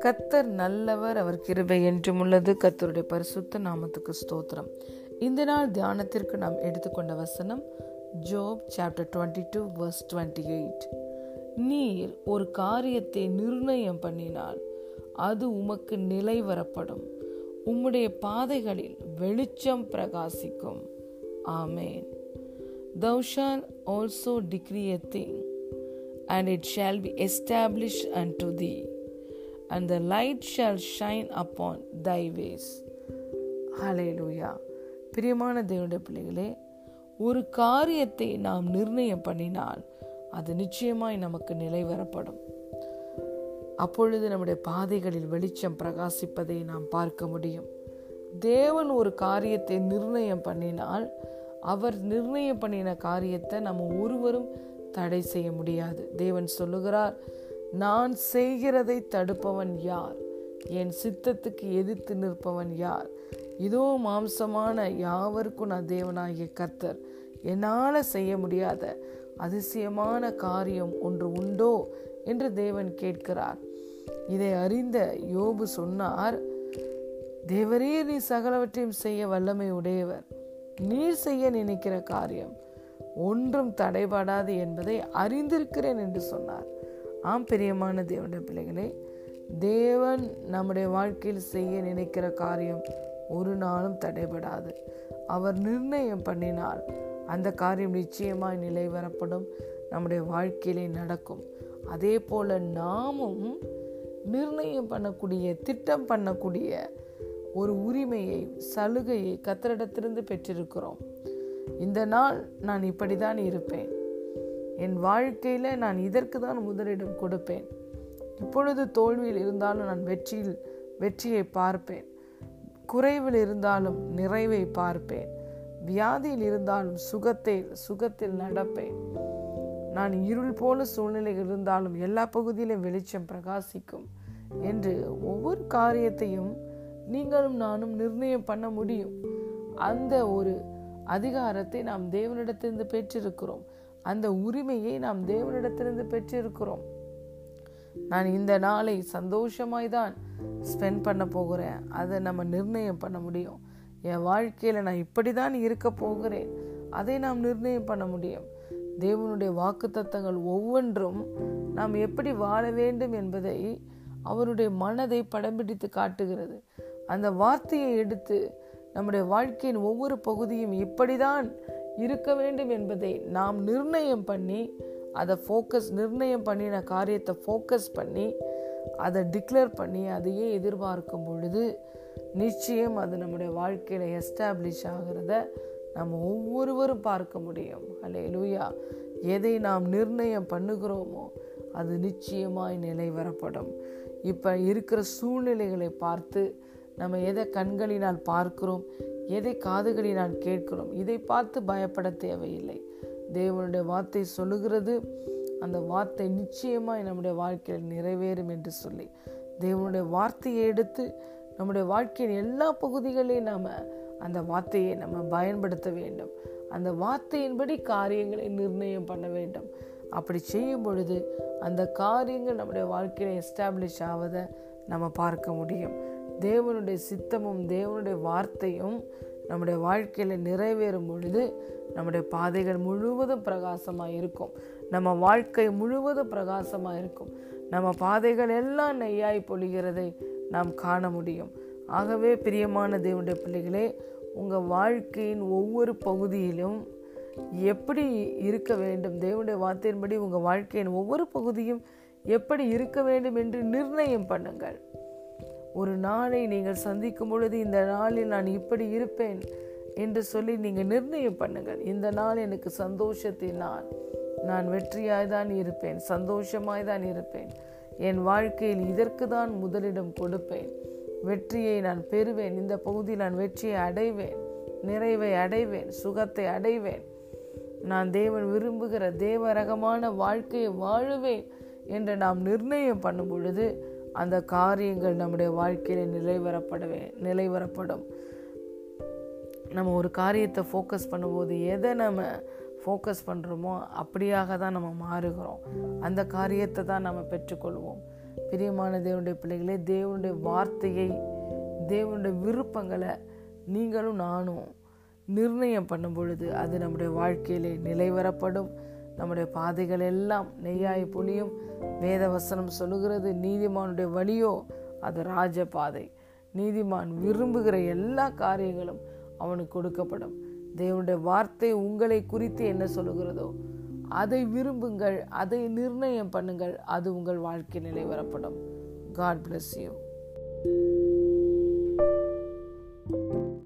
கத்தர் நல்லவர் அவர் கிருபை என்றும் உள்ளது. கத்தருடைய பரிசுத்த நாமத்துக்கு ஸ்தோத்திரம். இந்த நாள் தியானத்திற்கு நாம் எடுத்துக்கொண்ட வசனம் Job chapter twenty two verse twenty eight நீர் ஒரு காரியத்தை நிர்ணயம் பண்ணினால் அது உமக்கு நிலை வரப்படும். உம்முடைய பாதைகளில் வெளிச்சம் பிரகாசிக்கும். ஆமேன். Thou shalt also decree a thing, and it shall be established unto thee, and the light shall shine upon thy ways. ஹலேலூயா பிரியமான தேவனுடைய பிள்ளைகளே ஒரு காரியத்தை நாம் நிர்ணயம் பண்ணினால் அது நிச்சயமாய் நமக்கு நிலைவரப்படும் அப்பொழுது நம்முடைய பாதைகளில் வெளிச்சம் பிரகாசிப்பதை நாம் பார்க்க முடியும். தேவன் ஒரு காரியத்தை நிர்ணயம் பண்ணினால் அவர் நிர்ணயம் பண்ணின காரியத்தை நம்ம ஒருவரும் தடை செய்ய முடியாது. தேவன் சொல்லுகிறார் நான் செய்கிறதை தடுப்பவன் யார்? என் சித்தத்துக்கு எதிர்த்து நிற்பவன் யார்? இதோ மாம்சமான யாவருக்கும் நான் தேவனாகிய கர்த்தர். என்னால் செய்ய முடியாத அதிசயமான காரியம் ஒன்று உண்டோ? என்று தேவன் கேட்கிறார். இதை அறிந்த யோபு சொன்னார் தேவரே நீ சகலவற்றையும் செய்ய வல்லமை உடையவர். நீர் செய்ய நினைக்கிற காரியம். ஒன்றும் தடைபடாது என்பதை அறிந்திருக்கிறேன் என்று சொன்னார். ஆம் பிரியமான தேவனுடைய பிள்ளைகளே தேவன் நம்முடைய வாழ்க்கையில் செய்ய நினைக்கிற காரியம் ஒரு நாளும் தடைபடாது. அவர் நிர்ணயம் பண்ணினால் அந்த காரியம் நிச்சயமாய் நிலை வரப்படும். நம்முடைய வாழ்க்கையிலே நடக்கும். அதே போல நாமும் நிர்ணயம் பண்ணக்கூடிய திட்டம் பண்ணக்கூடிய ஒரு உரிமையை சலுகையை கத்தரிடத்திலிருந்து பெற்றிருக்கிறோம். இந்த நாள் நான் இப்படிதான் இருப்பேன். என் வாழ்க்கையில நான் இதற்கு தான் முதலிடம் கொடுப்பேன். இப்பொழுது தோல்வியில் இருந்தாலும் நான் வெற்றியில் வெற்றியை பார்ப்பேன். குறைவில் இருந்தாலும் நிறைவை பார்ப்பேன். வியாதியில் இருந்தாலும் சுகத்தை சுகத்தில் நடப்பேன். நான் இருள் போல சூழ்நிலைகள் இருந்தாலும் எல்லா பகுதியிலும் வெளிச்சம் பிரகாசிக்கும். என்று ஒவ்வொரு காரியத்தையும் நீங்களும் நானும் நிர்ணயம் பண்ண முடியும். அந்த ஒரு அதிகாரத்தை நாம் தேவனிடத்திலிருந்து பெற்றிருக்கிறோம். அந்த உரிமையை நாம் தேவனிடத்திலிருந்து பெற்றிருக்கிறோம். நான் இந்த நாளை சந்தோஷமாய் தான் ஸ்பெண்ட் பண்ண போகிறேன். அதை நம்ம நிர்ணயம் பண்ண முடியும். என் வாழ்க்கையில் நான் இப்படி தான் இருக்க போகிறேன். அதை நாம் நிர்ணயம் பண்ண முடியும். தேவனுடைய வாக்கு தத்தங்கள் ஒவ்வொன்றும் நாம் எப்படி வாழ வேண்டும் என்பதை அவருடைய மனதை படம் பிடித்து காட்டுகிறது. அந்த வார்த்தையை எடுத்து நம்முடைய வாழ்க்கையின் ஒவ்வொரு பகுதியும் இப்படிதான் இருக்க வேண்டும் என்பதை நாம் நிர்ணயம் பண்ணி அதை ஃபோக்கஸ் நிர்ணயம் பண்ணின காரியத்தை ஃபோக்கஸ் பண்ணி அதை டிக்ளேர் பண்ணி அதையே எதிர்பார்க்கும் பொழுது நிச்சயம் அது நம்முடைய வாழ்க்கையில் எஸ்டாப்ளிஷ் ஆகிறத நம்ம ஒவ்வொருவரும் பார்க்க முடியும். அல்ல லூயா எதை நாம் நிர்ணயம் பண்ணுகிறோமோ அது நிச்சயமாய் நிலை வரப்படும். இப்போ இருக்கிற சூழ்நிலைகளை பார்த்து நம்ம எதை கண்களினால் பார்க்கிறோம் எதை காதுகளினால் கேட்கிறோம் இதை பார்த்து பயப்பட தேவையில்லை. தேவனுடைய வார்த்தை சொல்லுகிறது. அந்த வார்த்தை நிச்சயமாய் நம்முடைய வாழ்க்கையில் நிறைவேறும் என்று சொல்லி தேவனுடைய வார்த்தையை எடுத்து நம்முடைய வாழ்க்கையின் எல்லா பகுதிகளையும் நாம் அந்த வார்த்தையை நம்ம பயன்படுத்த வேண்டும். அந்த வார்த்தையின்படி காரியங்களை நிர்ணயம் பண்ண வேண்டும். அப்படி செய்யும் பொழுது அந்த காரியங்கள் நம்முடைய வாழ்க்கையில் எஸ்டாப்ளிஷ் ஆவதை நம்ம பார்க்க முடியும். தேவனுடைய சித்தமும் தேவனுடைய வார்த்தையும் நம்முடைய வாழ்க்கையில் நிறைவேறும் பொழுது நம்முடைய பாதைகள் முழுவதும் பிரகாசமாக இருக்கும். நம்ம வாழ்க்கை முழுவதும் பிரகாசமாக இருக்கும். நம்ம பாதைகள் எல்லாம் நெய்யாய் பொழிகிறதை நாம் காண முடியும். ஆகவே பிரியமான தேவனுடைய பிள்ளைகளே உங்கள் வாழ்க்கையின் ஒவ்வொரு பகுதியிலும் எப்படி இருக்க வேண்டும் தேவனுடைய வார்த்தையின்படி உங்கள் வாழ்க்கையின் ஒவ்வொரு பகுதியும் எப்படி இருக்க வேண்டும் என்று நிர்ணயம் பண்ணுங்கள். ஒரு நாளை நீங்கள் சந்திக்கும் பொழுது இந்த நாளில் நான் இப்படி இருப்பேன் என்று சொல்லி நீங்கள் நிர்ணயம் பண்ணுங்கள். இந்த நாள் எனக்கு சந்தோஷத்தின் நாள். நான் வெற்றியாய் தான் இருப்பேன் சந்தோஷமாய் தான் இருப்பேன். என் வாழ்க்கையில் இதற்கு தான் முதலிடம் கொடுப்பேன். வெற்றியை நான் பெறுவேன். இந்த பகுதியில் நான் வெற்றியை அடைவேன் நிறைவை அடைவேன் சுகத்தை அடைவேன். நான் தேவன் விரும்புகிற தேவரகமான வாழ்க்கையை வாழுவேன் என்று நாம் நிர்ணயம் பண்ணும் பொழுது அந்த காரியங்கள் நம்முடைய வாழ்க்கையில் நிலைவரப்படவே நிலைவரப்படும் நம்ம ஒரு காரியத்தை ஃபோக்கஸ் பண்ணும்போது எதை நம்ம ஃபோக்கஸ் பண்ணுறோமோ அப்படியாக தான் நம்ம மாறுகிறோம். அந்த காரியத்தை தான் நம்ம பெற்றுக்கொள்வோம். பிரியமான தேவனுடைய பிள்ளைகளே தேவனுடைய வார்த்தையை தேவனுடைய விருப்பங்களை நீங்களும் நானும் நிர்ணயம் பண்ணும் பொழுது அது நம்முடைய வாழ்க்கையிலே நிலைவரப்படும் நம்முடைய பாதைகள் எல்லாம் நெய்யாய் புலியும் வேதவசனம் சொல்லுகிறது. நீதிமானுடைய வழியோ அது ராஜ பாதை நீதிமான் விரும்புகிற எல்லா காரியங்களும் அவனுக்கு கொடுக்கப்படும். தேவனுடைய வார்த்தை உங்களை குறித்து என்ன சொல்லுகிறதோ அதை விரும்புங்கள் அதை நிர்ணயம் பண்ணுங்கள் அது உங்கள் வாழ்க்கை நிலை வரப்படும். God bless you